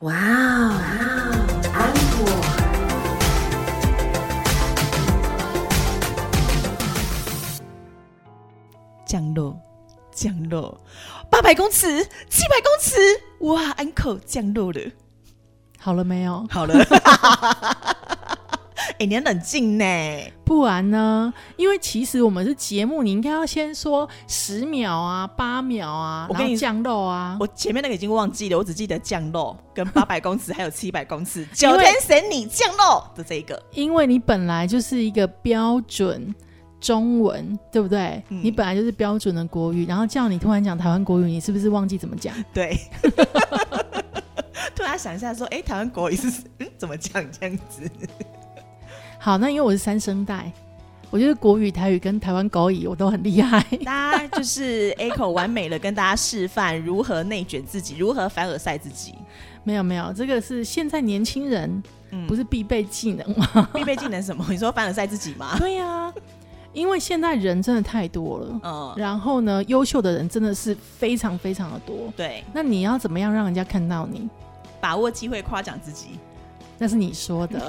哇哦，安果。降落，降落，八百公尺，七百公尺，哇，uncle 降落了，好了没有？好了，哎、你要冷静呢，不然呢？因为其实我们是节目，你应该要先说十秒啊、八秒啊，我跟你然后降落啊。我前面那个已经忘记了，我只记得降落跟 八百公尺还有七百公尺，九天神你降落的这一个，因为你本来就是一个标准中文，对不对？嗯你本来就是标准的国语，然后叫你突然讲台湾国语，你是不是忘记怎么讲？对。突然想一下，说，哎、台湾国语是嗯怎么讲这样子？好，那因为我是三声带，我觉得国语、台语跟台湾狗语我都很厉害。大家就是 A 口完美了，跟大家示范如何内卷自己，如何凡尔赛自己。没有没有，这个是现在年轻人嗯不是必备技能吗？必备技能是什么？你说凡尔赛自己吗？对呀、因为现在人真的太多了。嗯，然后呢，优秀的人真的是非常非常的多。对，那你要怎么样让人家看到你？把握机会夸奖自己，那是你说的，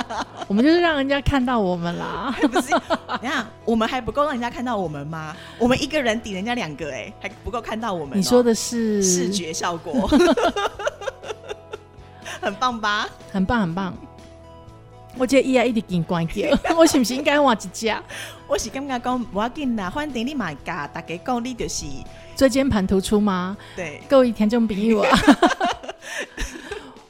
我们就是让人家看到我们啦。不是？你看，我们还不够让人家看到我们吗？我们一个人抵人家两个、哎，还不够看到我们哦、你说的是视觉效果，很棒吧？很棒很棒。我觉得伊啊一直给你关掉，我是不是应该换一只我是感觉讲不要紧啦，反正你买家大家讲，你就是椎间盘突出吗？对，各位听众朋友啊，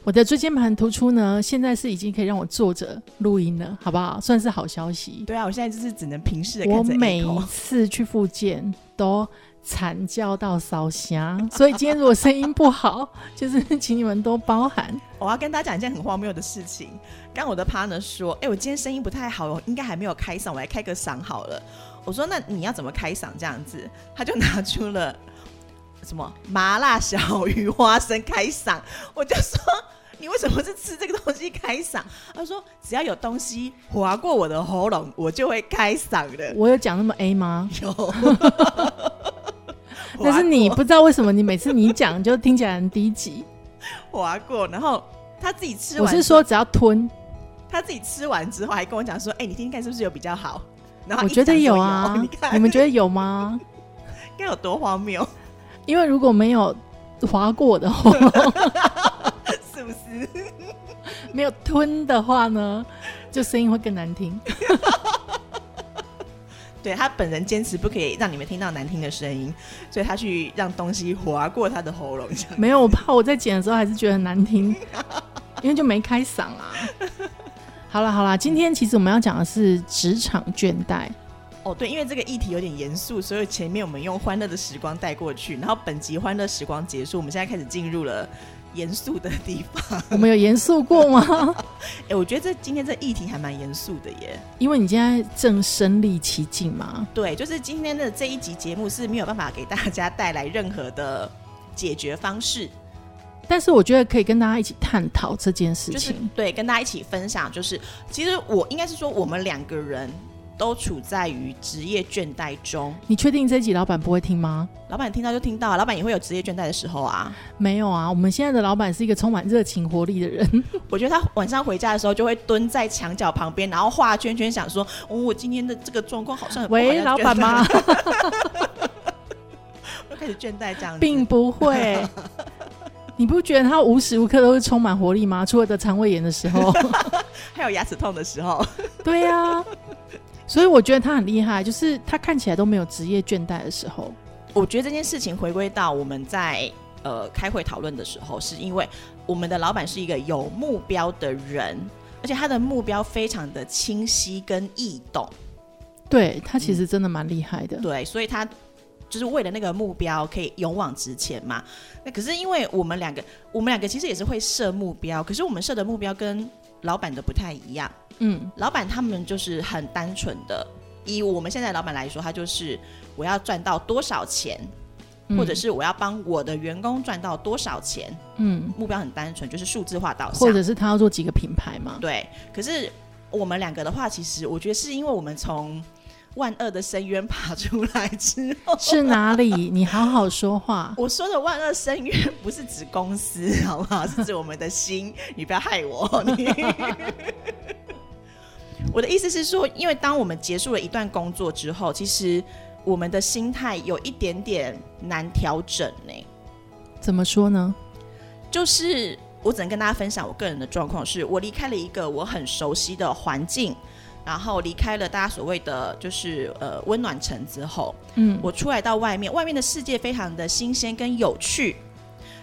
我的椎间盘突出呢，现在是已经可以让我坐着录音了，好不好？算是好消息。对啊，我现在就是只能平视的我看着每一次去复健都惨叫到烧香，所以今天如果声音不好，就是请你们多包涵。我要跟大家讲一件很荒谬的事情。刚我的 partner 说：“哎、我今天声音不太好，我应该还没有开嗓，我来开个嗓好了。”我说：“那你要怎么开嗓？”这样子，他就拿出了什么麻辣小鱼花生开嗓。我就说：“你为什么是吃这个东西开嗓？”他说：“只要有东西划过我的喉咙，我就会开嗓的。我有讲那么 A 吗？”有，但是你不知道为什么你每次你讲就听起来很低级。划过，然后他自己吃完我，是说只要吞，他自己吃完之后还跟我讲说：“哎、你听听看是不是有比较好？”然后我觉得有啊 你。看你们觉得有吗？该有多荒谬，因为如果没有划过的喉咙，是不是？没有吞的话呢，就声音会更难听。对他本人坚持不可以让你们听到难听的声音，所以他去让东西划过他的喉咙，没有，我怕我在剪的时候还是觉得很难听，因为就没开嗓啊。好了好了，今天其实我们要讲的是职场倦怠。哦，对，因为这个议题有点严肃，所以前面我们用欢乐的时光带过去，然后本集欢乐时光结束，我们现在开始进入了严肃的地方。我们有严肃过吗？哎，我觉得这今天这议题还蛮严肃的耶。因为你现在正身历其境嘛。对，就是今天的这一集节目是没有办法给大家带来任何的解决方式，但是我觉得可以跟大家一起探讨这件事就是情。对，跟大家一起分享，就是其实我应该是说，我们两个人都处在于职业倦怠中。你确定这一集老板不会听吗？老板听到就听到，老板也会有职业倦怠的时候啊。没有啊，我们现在的老板是一个充满热情活力的人。我觉得他晚上回家的时候就会蹲在墙角旁边，然后画圈圈，想说：“哦，我今天的这个状况好像很喂，老板？吗？要倦怠就开始倦怠这样子，并不会。你不觉得他无时无刻都是充满活力吗？除了得肠胃炎的时候。还有牙齿痛的时候。对呀、所以我觉得他很厉害，就是他看起来都没有职业倦怠的时候。我觉得这件事情回归到我们在呃开会讨论的时候，是因为我们的老板是一个有目标的人，而且他的目标非常的清晰跟易懂，对他其实真的蛮厉害的。对，所以他就是为了那个目标可以勇往直前嘛。那可是因为我们两个，我们两个其实也是会设目标，可是我们设的目标跟老板的不太一样。嗯，老板他们就是很单纯的，以我们现在老板来说，他就是我要赚到多少钱，嗯或者是我要帮我的员工赚到多少钱，嗯，目标很单纯，就是数字化导向。或者是他要做几个品牌嘛？对，可是我们两个的话，其实我觉得是因为我们从万恶的深渊爬出来之后，是哪里？你好好说话。我说的万恶深渊不是指公司，好不好？是指我们的心。你不要害我。你我的意思是说，因为当我们结束了一段工作之后，其实我们的心态有一点点难调整呢。怎么说呢？就是我只能跟大家分享我个人的状况，是我离开了一个我很熟悉的环境，然后离开了大家所谓的就是呃温暖城之后，嗯，我出来到外面，外面的世界非常的新鲜跟有趣，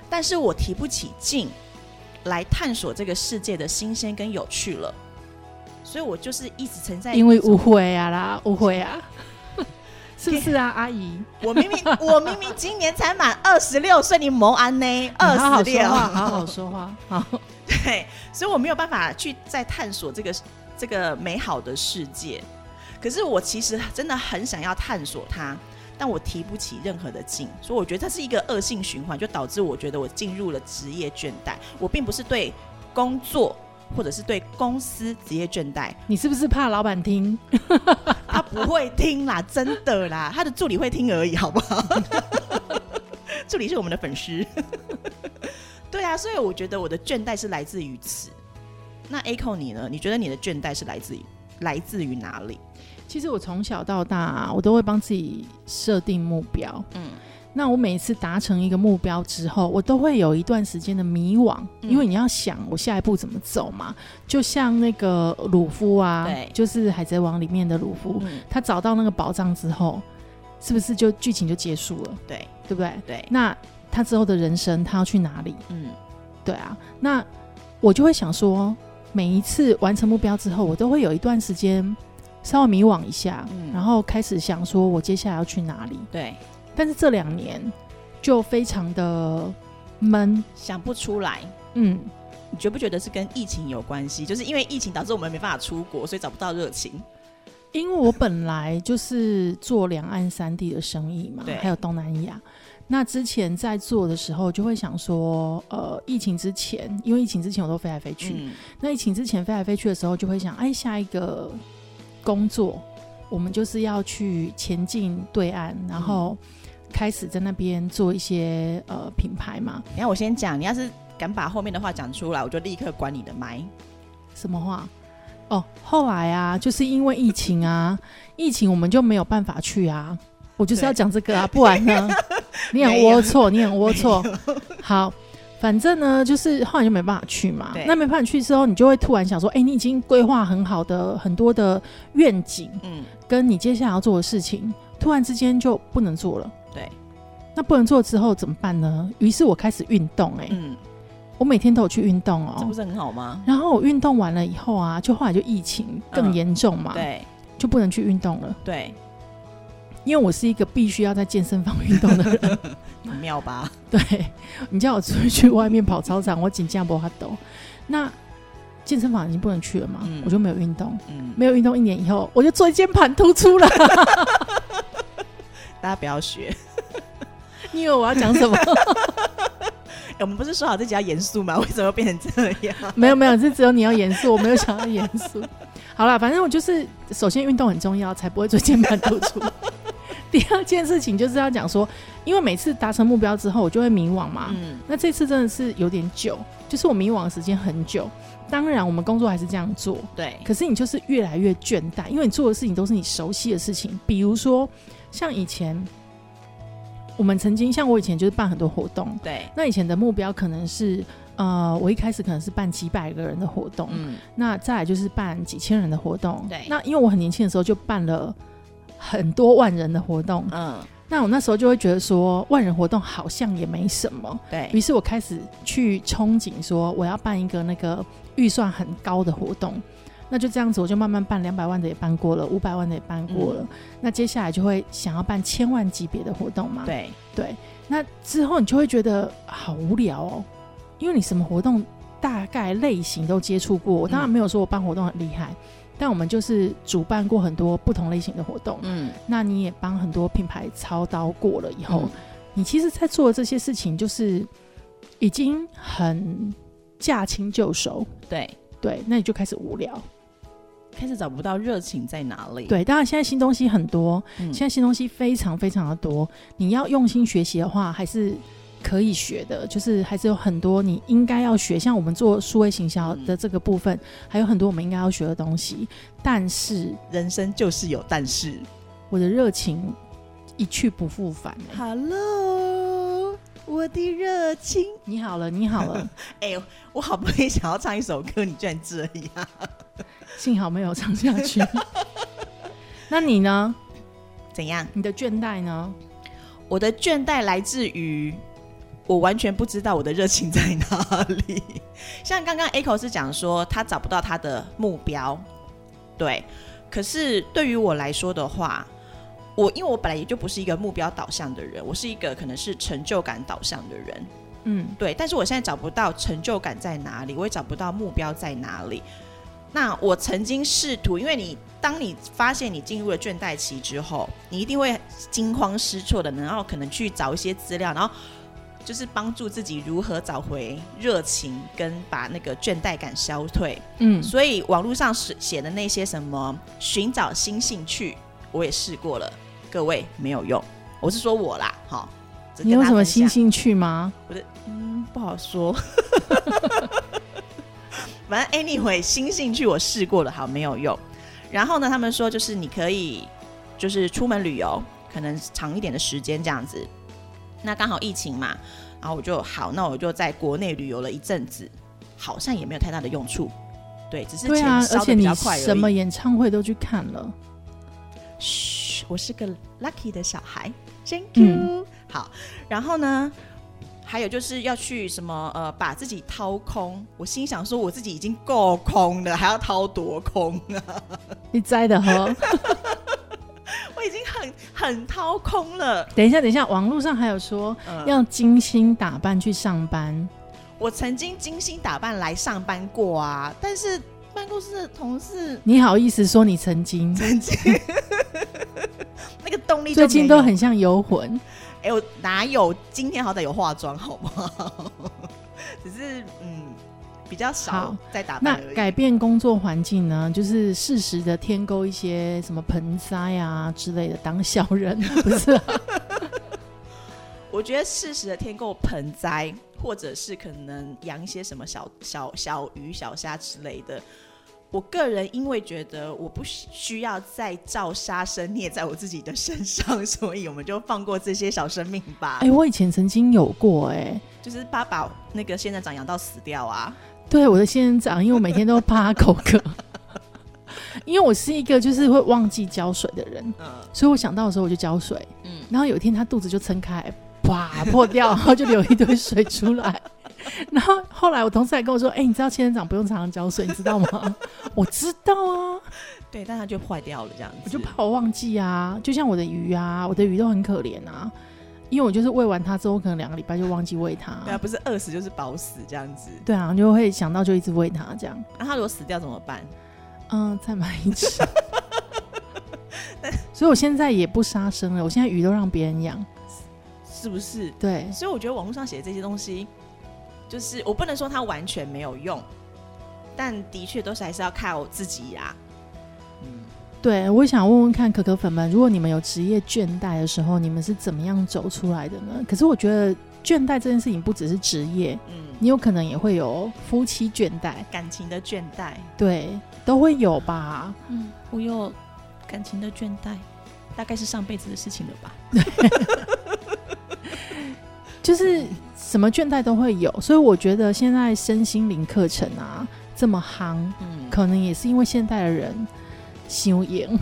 但是我提不起劲来探索这个世界的新鲜跟有趣了，所以我就是一直存在因为误会啊啦，误会啊，是不是啊，阿姨？我明明我明明今年才满二十六岁，你谋安呢？二十六，好好说话。好，对，所以我没有办法去再探索这个这个美好的世界。可是我其实真的很想要探索它，但我提不起任何的劲，所以我觉得它是一个恶性循环，就导致我觉得我进入了职业倦怠。我并不是对工作或者是对公司职业倦怠，你是不是怕老板听？他 不会听啦，真的啦，他的助理会听而已，好不好？助理是我们的粉丝，对啊，所以我觉得我的倦怠是来自于此。那 A 扣你呢？你觉得你的倦怠是来自于来自于哪里？其实我从小到大，我都会帮自己设定目标。嗯那我每一次达成一个目标之后，我都会有一段时间的迷惘，嗯因为你要想我下一步怎么走嘛。就像那个鲁夫啊，对就是《海贼王》里面的鲁夫，嗯，他找到那个宝藏之后，是不是就剧情就结束了？对对不对？对，那他之后的人生，他要去哪里？嗯对啊，那我就会想说，每一次完成目标之后，我都会有一段时间稍微迷惘一下，嗯然后开始想说我接下来要去哪里。对，但是这两年就非常的闷，想不出来。嗯，你觉不觉得是跟疫情有关系？就是因为疫情导致我们没办法出国，所以找不到热情。因为我本来就是做两岸三地的生意嘛对，还有东南亚。那之前在做的时候，就会想说，呃，疫情之前，因为疫情之前我都飞来飞去，嗯那疫情之前飞来飞去的时候，就会想，哎，下一个工作，我们就是要去前进对岸，然后开始在那边做一些呃品牌嘛。你看我先讲，你要是敢把后面的话讲出来，我就立刻关你的麦。什么话？哦，后来啊，就是因为疫情啊，疫情我们就没有办法去啊。我就是要讲这个啊，不然呢，你很龌龊，你很龌龊。好，反正呢，就是后来就没办法去嘛。那没办法去之后，你就会突然想说，哎、你已经规划很好的很多的愿景，嗯，跟你接下来要做的事情，突然之间就不能做了。对，那不能做之后怎么办呢？于是我开始运动、哎、嗯，我每天都有去运动哦、这不是很好吗？然后我运动完了以后啊，就后来就疫情更嗯严重嘛，对就不能去运动了。对，因为我是一个必须要在健身房运动的人，很妙吧？对你叫我出去外面跑操场，我紧张不发抖。那健身房已经不能去了嘛，嗯我就没有运动，嗯，没有运动一年以后，我就椎间盘突出了。大家不要学。你以为我要讲什么？哎我们不是说好自己要严肃吗？为什么会变成这样？没有没有，是只有你要严肃，我没有想要严肃。好了，反正我就是首先运动很重要，才不会椎间盘突出。第二件事情就是要讲说，因为每次达成目标之后，我就会迷惘嘛。嗯，那这次真的是有点久，就是我迷惘的时间很久。当然，我们工作还是这样做，对，可是你就是越来越倦怠，因为你做的事情都是你熟悉的事情。比如说，像以前我们曾经，像我以前就是办很多活动，对，那以前的目标可能是，呃，我一开始可能是办几百个人的活动，嗯，那再来就是办几千人的活动。对那因为我很年轻的时候就办了很多万人的活动，嗯，那我那时候就会觉得说，万人活动好像也没什么。对于对，是我开始去憧憬说，我要办一个那个预算很高的活动。那就这样子，我就慢慢办两百万的也办过了，五百万的也办过了。嗯那接下来就会想要办千万级别的活动嘛？对，对。那之后你就会觉得好无聊哦，因为你什么活动大概类型都接触过。我当然没有说我办活动很厉害，但我们就是主办过很多不同类型的活动。嗯，那你也帮很多品牌操刀过了以后，嗯你其实，在做这些事情，就是已经很驾轻就熟，对，对，那你就开始无聊。开始找不到热情在哪里。，对，当然现在新东西很多，嗯现在新东西非常非常的多，你要用心学习的话，还是可以学的，就是还是有很多你应该要学，像我们做数位行销的这个部分，还有很多我们应该要学的东西。但是人生就是有但是。我的热情一去不复返、欸 Hello，我的热情。你好了，你好了，哎、我好不容易想要唱一首歌，你居然这样。幸好没有唱下去。那你呢？怎样？你的倦怠呢？我的倦怠来自于我完全不知道我的热情在哪里。像刚刚 Echo 是讲说他找不到他的目标，对。可是对于我来说的话，我因为我本来也就不是一个目标导向的人，我是一个可能是成就感导向的人，嗯，对。但是我现在找不到成就感在哪里，我也找不到目标在哪里。那我曾经试图，因为你当你发现你进入了倦怠期之后，你一定会惊慌失措的，然后可能去找一些资料，然后就是帮助自己如何找回热情，跟把那个倦怠感消退。嗯，所以网络上写写的那些什么寻找新兴趣，我也试过了，各位没有用。我是说我啦，好。你有什么新兴趣吗？我的嗯，不好说。反正 anyway，新兴趣我试过了，好没有用。然后呢，他们说就是你可以就是出门旅游，可能长一点的时间这样子。那刚好疫情嘛，然后我就好，那我就在国内旅游了一阵子，好像也没有太大的用处。对，只是对啊，钱烧的而且你比较快。什么演唱会都去看了。嘘，我是个 lucky 的小孩，Thank you、嗯好，然后呢，还有就是要去什么呃，把自己掏空。我心想说，我自己已经够空了，还要掏多空啊？你栽的呵。很很掏空了。等一下，等一下，网络上还有说嗯，要精心打扮去上班。我曾经精心打扮来上班过啊，但是办公室的同事你好意思说你曾经？曾经 那个动力最近都很像游魂。哎、我哪有？今天好歹有化妆，好不好？只是嗯，比较少好在打那。改变工作环境呢，就是适时的添购一些什么盆栽啊之类的当小人，不是啊、我觉得适时的添购盆栽，或者是可能养一些什么小小小鱼、小虾之类的。我个人因为觉得我不需需要再造杀生孽在我自己的身上，所以我们就放过这些小生命吧。哎、我以前曾经有过哎、就是爸爸那个仙人掌养到死掉啊。对我的仙人掌，因为我每天都怕它口渴，因为我是一个就是会忘记浇水的人，嗯所以我想到的时候我就浇水，嗯，然后有一天它肚子就撑开，啪破掉，然后就流一堆水出来。然后后来我同事还跟我说：“哎、你知道仙人掌不用常常浇水，你知道吗？” 我知道啊，对，但它就坏掉了这样子。我就怕我忘记啊。就像我的鱼啊，我的鱼都很可怜啊，因为我就是喂完它之后，可能两个礼拜就忘记喂它。对啊，不是饿死就是饱死这样子。对啊，就会想到就一直喂它这样。那、它如果死掉怎么办？嗯，再买一只。所以我现在也不杀生了，我现在鱼都让别人养。是不是？对，所以我觉得网络上写的这些东西，就是我不能说它完全没有用，但的确都是还是要靠自己啦。嗯，对，我想问问看可可粉们，如果你们有职业倦怠的时候，你们是怎么样走出来的呢？可是我觉得倦怠这件事情不只是职业，嗯，你有可能也会有夫妻倦怠，感情的倦怠，对，都会有吧。嗯，我有感情的倦怠，大概是上辈子的事情了吧。就是什么倦怠都会有，所以我觉得现在身心灵课程啊这么夯，嗯，可能也是因为现代的人修营。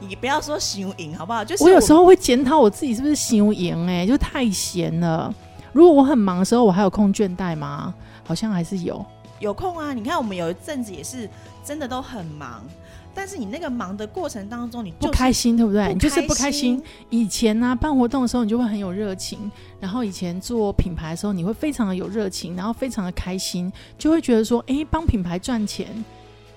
你不要说行赢好不好？就是我有时候会检讨我自己是不是修营，哎，就太闲了。如果我很忙的时候，我还有空倦怠吗？好像还是有。有空啊，你看我们有一阵子也是真的都很忙，但是你那个忙的过程当中，你就是不开心，对不对？不你就是不开心心。。以前呢、办活动的时候，你就会很有热情；然后以前做品牌的时候，你会非常的有热情，然后非常的开心，就会觉得说，哎，帮品牌赚钱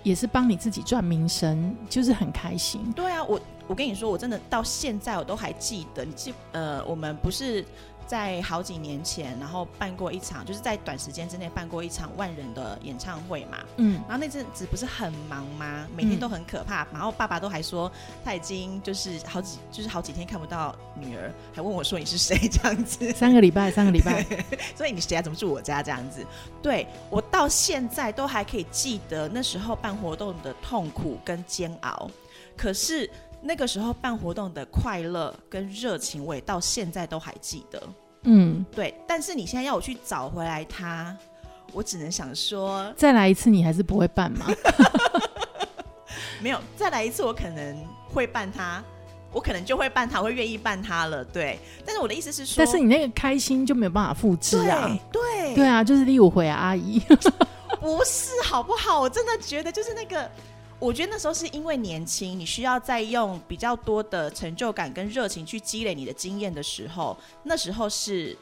也是帮你自己赚名声，就是很开心。对啊，我我跟你说，我真的到现在我都还记得，你记呃，我们不是在好几年前，然后办过一场，就是在短时间之内办过一场万人的演唱会嘛。嗯，然后那阵子不是很忙吗？每天都很可怕。然后爸爸都还说他已经就是好几就是好几天看不到女儿，还问我说你是谁这样子。三个礼拜，三个礼拜，所以你谁啊？怎么住我家这样子？对我到现在都还可以记得那时候办活动的痛苦跟煎熬。可是那个时候办活动的快乐跟热情，我也到现在都还记得。嗯，对，但是你现在要我去找回来它，我只能想说，再来一次你还是不会办吗？没有再来一次，我可能会办它，我可能就会办他，我会愿意办他了。对，但是我的意思是说，但是你那个开心就没有办法复制啊。对对对啊，就是第五回啊，阿姨。不是好不好？我真的觉得就是那个，我觉得那时候是因为年轻，你需要再用比较多的成就感跟热情去积累你的经验的时候，那时候是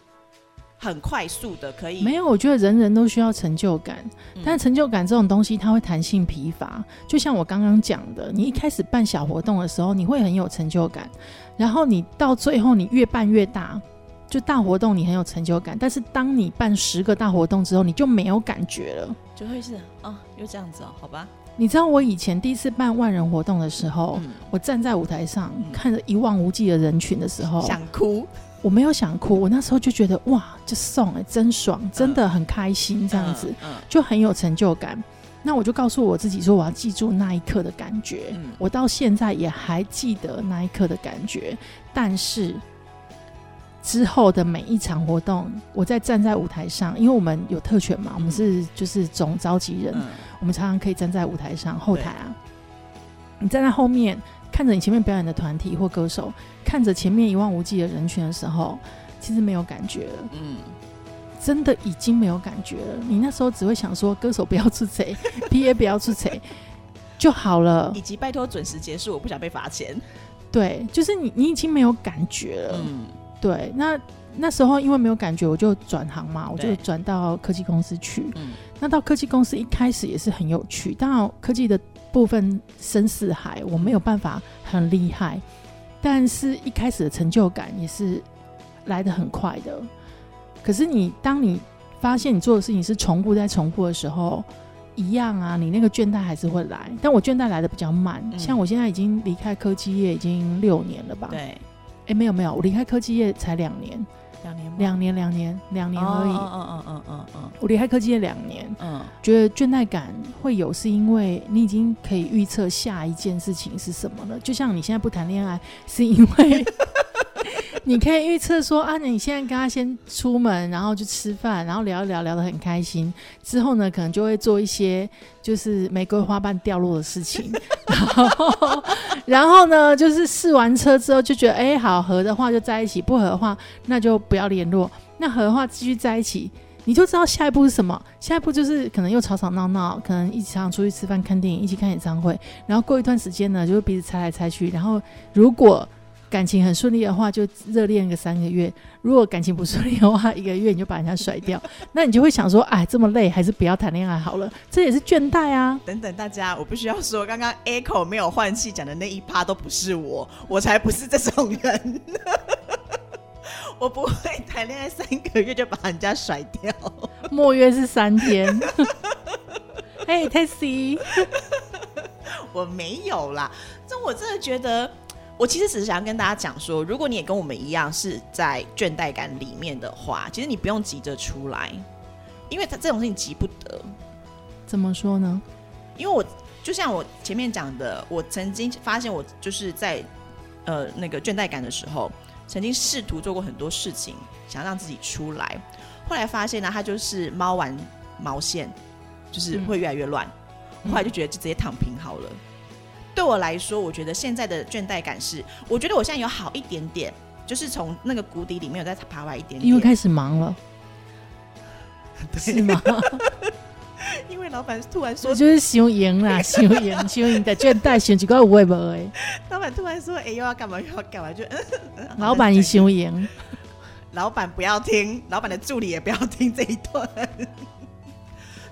很快速的可以没有，我觉得人人都需要成就感，嗯但成就感这种东西它会弹性疲乏。就像我刚刚讲的，你一开始办小活动的时候，你会很有成就感，然后你到最后你越办越大，就大活动你很有成就感，但是当你办十个大活动之后，你就没有感觉了。就会是哦，又这样子哦，好吧，你知道我以前第一次办万人活动的时候，嗯，我站在舞台上嗯。看着一望无际的人群的时候，想哭。我没有想哭，我那时候就觉得哇，这送哎、真爽，真的很开心，这样子、嗯。就很有成就感。那我就告诉我自己说，我要记住那一刻的感觉。嗯。我到现在也还记得那一刻的感觉，但是之后的每一场活动，我在站在舞台上，因为我们有特权嘛，我们是就是总召集人，嗯我们常常可以站在舞台上后台啊，你站在后面看着你前面表演的团体或歌手，看着前面一望无际的人群的时候，其实没有感觉了，嗯，真的已经没有感觉了。你那时候只会想说，歌手不要出贼，PA 不要出贼就好了以。及拜托准时结束，我不想被罚钱。对，就是你你已经没有感觉了。嗯对，那那时候因为没有感觉，我就转行嘛，我就转到科技公司去。嗯那到科技公司一开始也是很有趣，当然科技的部分深似海，我没有办法很厉害，但是一开始的成就感也是来的很快的。可是你当你发现你做的事情是重复在重复的时候，一样啊，你那个倦怠还是会来，但我倦怠来的比较慢。嗯像我现在已经离开科技业已经六年了吧？对，哎，没有没有，我离开科技业才两年，两年吗两年两年两年而已。嗯嗯嗯嗯嗯嗯我离开科技业两年，嗯觉得倦怠感会有，是因为你已经可以预测下一件事情是什么了。就像你现在不谈恋爱，是因为 你可以预测说啊，你现在跟他先出门，然后就吃饭，然后聊一聊，聊得很开心。之后呢，可能就会做一些就是玫瑰花瓣掉落的事情。然后，然后呢，就是试完车之后就觉得，哎、好合的话就在一起，不合的话那就不要联络。那合的话继续在一起，你就知道下一步是什么。下一步就是可能又吵吵闹闹，可能一起常常出去吃饭、看电影，一起看演唱会。然后过一段时间呢，就会彼此猜来猜去。然后如果感情很顺利的话，就热恋个三个月；如果感情不顺利的话，一个月你就把人家甩掉。那你就会想说，哎，这么累，还是不要谈恋爱好了。这也是倦怠啊。等等，大家，我必须要说，刚刚 Echo 没有换气讲的那一趴都不是我，我才不是这种人。我不会谈恋爱三个月就把人家甩掉。莫约是三天。嘿 t e s s y 我没有啦。这我真的觉得，我其实只是想要跟大家讲说，如果你也跟我们一样是在倦怠感里面的话，其实你不用急着出来，因为它这种事情急不得。怎么说呢？因为我就像我前面讲的，我曾经发现我就是在呃那个倦怠感的时候，曾经试图做过很多事情，想让自己出来。后来发现呢，它就是猫玩毛线，就是会越来越乱。嗯后来就觉得就直接躺平好了。对我来说，我觉得现在的倦怠感是，我觉得我现在有好一点点，就是从那个谷底里面有再爬回来一点点。因为开始忙了，是吗？因为老板突然说我，就是休赢啦，休赢，休赢的倦怠，选几个五位不哎，老板突然说，哎、又要干嘛又要干嘛，就嗯，嗯老板一休赢，老板不要听，老板的助理也不要听这一段。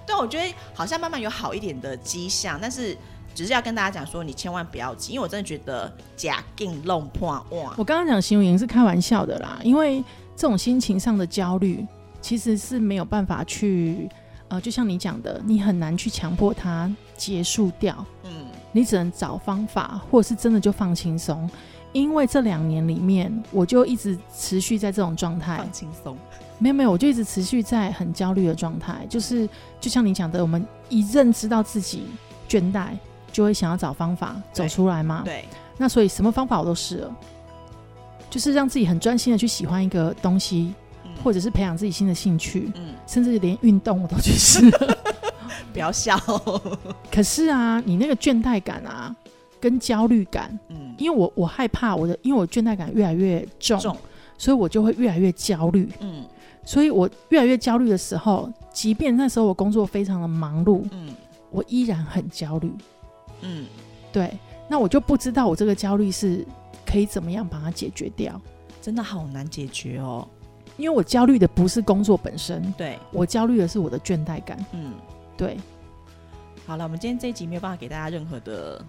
对，我觉得好像慢慢有好一点的迹象，但是只是要跟大家讲说，你千万不要急，因为我真的觉得假劲弄破哇，我刚刚讲形容营是开玩笑的啦，因为这种心情上的焦虑，其实是没有办法去，呃，就像你讲的，你很难去强迫它结束掉，嗯。你只能找方法，或者是真的就放轻松。因为这两年里面，我就一直持续在这种状态，放轻松，没有没有，我就一直持续在很焦虑的状态，就是就像你讲的，我们一认知到自己倦怠，就会想要找方法走出来嘛。对，那所以什么方法我都试了，就是让自己很专心的去喜欢一个东西，嗯。或者是培养自己新的兴趣，嗯，甚至连运动我都去试了。不要笑，可是啊，你那个倦怠感啊，跟焦虑感，嗯，因为我我害怕我的，因为我倦怠感越来越重，重，所以我就会越来越焦虑。嗯。所以我越来越焦虑的时候，即便那时候我工作非常的忙碌，嗯。我依然很焦虑。嗯，对，那我就不知道我这个焦虑是可以怎么样把它解决掉，真的好难解决哦。因为我焦虑的不是工作本身，对，我焦虑的是我的倦怠感。嗯，对，好了，我们今天这一集没有办法给大家任何的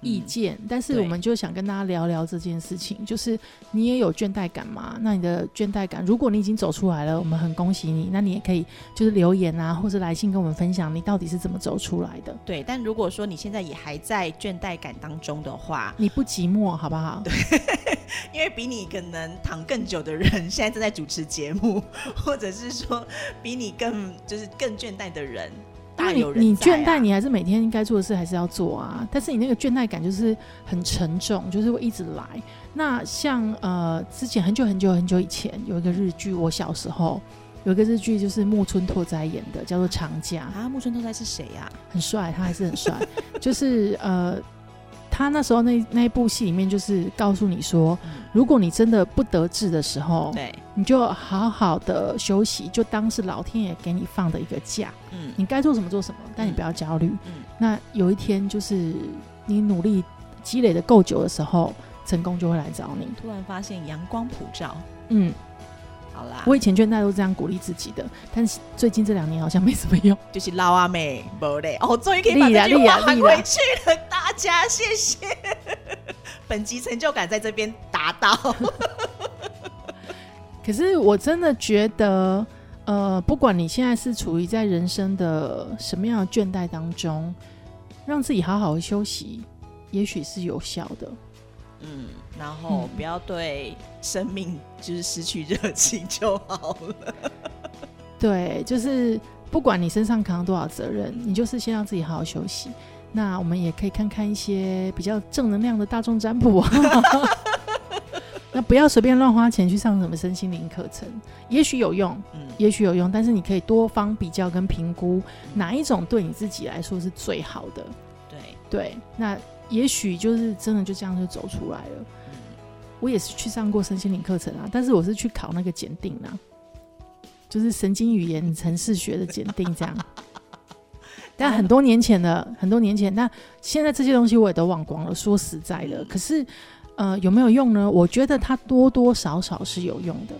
意，见，但是我们就想跟大家聊聊这件事情，就是你也有倦怠感吗？那你的倦怠感，如果你已经走出来了，我们很恭喜你。那你也可以就是留言啊，或者来信跟我们分享你到底是怎么走出来的。嗯对。但如果说你现在也还在倦怠感当中的话，你不寂寞，好不好？对 因为比你可能躺更久的人，现在正在主持节目，或者是说比你更就是更倦怠的人，大因为有人你你倦怠，你还是每天应该做的事还是要做啊，但是你那个倦怠感就是很沉重，就是会一直来。那像呃，之前很久很久很久以前有一个日剧，我小时候有一个日剧就是木村拓哉演的，叫做《长假》，啊，木村拓哉是谁呀、很帅，他还是很帅。就是呃，他那时候那那一部戏里面就是告诉你说，嗯，如果你真的不得志的时候，对，你就好好的休息，就当是老天爷给你放的一个假。嗯。你该做什么做什么，但你嗯。不要焦虑。嗯。那有一天就是你努力积累的够久的时候，成功就会来找你。突然发现阳光普照，嗯，好啦，我以前倦怠都这样鼓励自己的，但是最近这两年好像没什么用。就是老阿妹，不嘞，哦，终于可以把这句话喊厉害厉害回去了，大家谢谢。本集成就感在这边达到，可是我真的觉得，呃，不管你现在是处于在人生的什么样的倦怠当中，让自己好好的休息，也许是有效的。嗯，然后嗯不要对生命就是失去热情就好了。对，就是不管你身上扛多少责任，你就是先让自己好好休息。那我们也可以看看一些比较正能量的大众占卜啊。那不要随便乱花钱去上什么身心灵课程，也许有用，嗯，也许有用，但是你可以多方比较跟评估哪一种对你自己来说是最好的。对，对，那也许就是真的就这样就走出来了。嗯我也是去上过身心灵课程啊，但是我是去考那个检定啊，就是神经语言程式学的检定这样。但很多年前的，很多年前，那现在这些东西我也都忘光了。说实在的，可是呃，有没有用呢？我觉得它多多少少是有用的。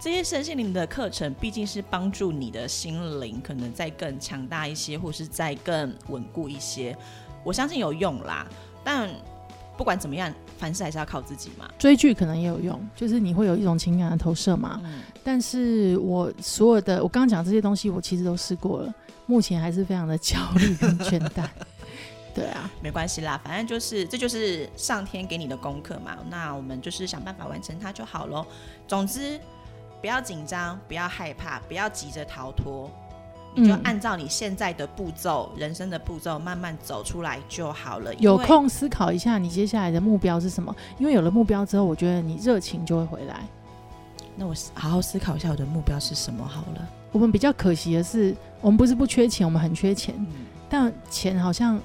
这些身心灵的课程毕竟是帮助你的心灵可能再更强大一些，或是再更稳固一些。我相信有用啦，但不管怎么样，凡事还是要靠自己嘛。追剧可能也有用，就是你会有一种情感的投射嘛。嗯，但是我所有的我刚刚讲这些东西，我其实都试过了，目前还是非常的焦虑跟倦怠。对啊，没关系啦，反正就是这就是上天给你的功课嘛。那我们就是想办法完成它就好喽。总之，不要紧张，不要害怕，不要急着逃脱，你就嗯按照你现在的步骤、人生的步骤慢慢走出来就好了。有空思考一下你接下来的目标是什么，因为有了目标之后，我觉得你热情就会回来。那我好好思考一下我的目标是什么好了。我们比较可惜的是，我们不是不缺钱，我们很缺钱，嗯，但钱好像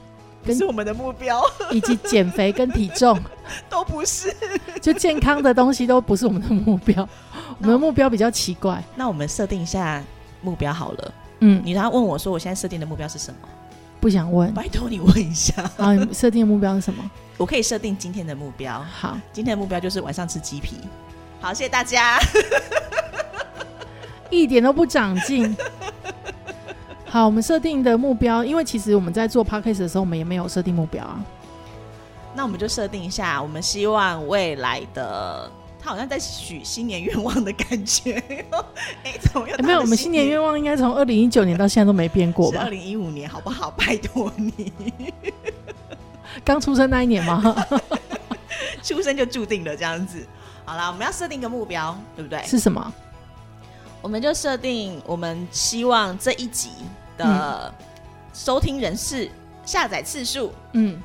不是我们的目标，以及减肥跟体重，都不是。就健康的东西都不是我们的目标。我们的目标比较奇怪。那我们设定一下目标好了。嗯，你然后问我说，我现在设定的目标是什么？不想问。拜托你问一下。啊，你设定的目标是什么？我可以设定今天的目标。好，今天的目标就是晚上吃鸡皮。好，谢谢大家。一点都不长进。好，我们设定的目标，因为其实我们在做 podcast 的时候，我们也没有设定目标啊。那我们就设定一下，我们希望未来的他好像在许新年愿望的感觉。哎、怎么又、欸没有，我们新年愿望应该从二零一九年到现在都没变过吧是二？零一五年，好不好？拜托你，刚出生那一年吗？出生就注定了这样子。好啦，我们要设定一个目标，对不对？是什么？我们就设定我们希望这一集的收听人次、下载次数嗯，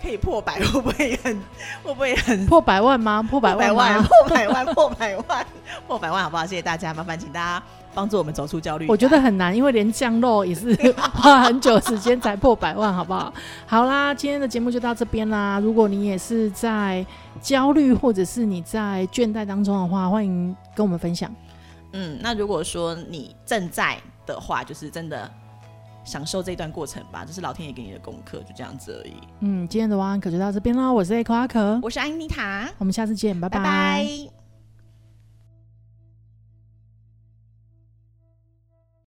可以破百，会不会很？会不会很？破百万吗？破百万破百万，吗？破百万，破百万，破百万，好不好？谢谢大家，麻烦请大家帮助我们走出焦虑。我觉得很难，因为连降肉也是花很久时间才破百万，好不好？好啦，今天的节目就到这边啦。如果你也是在焦虑或者是你在倦怠当中的话，欢迎跟我们分享。嗯，那如果说你正在的话，就是真的享受这段过程吧，这是老天爷给你的功课，就这样子而已。嗯，今天的晚安可就到这边啦。我是 A 可阿可，我是安妮塔，我们下次见，拜拜拜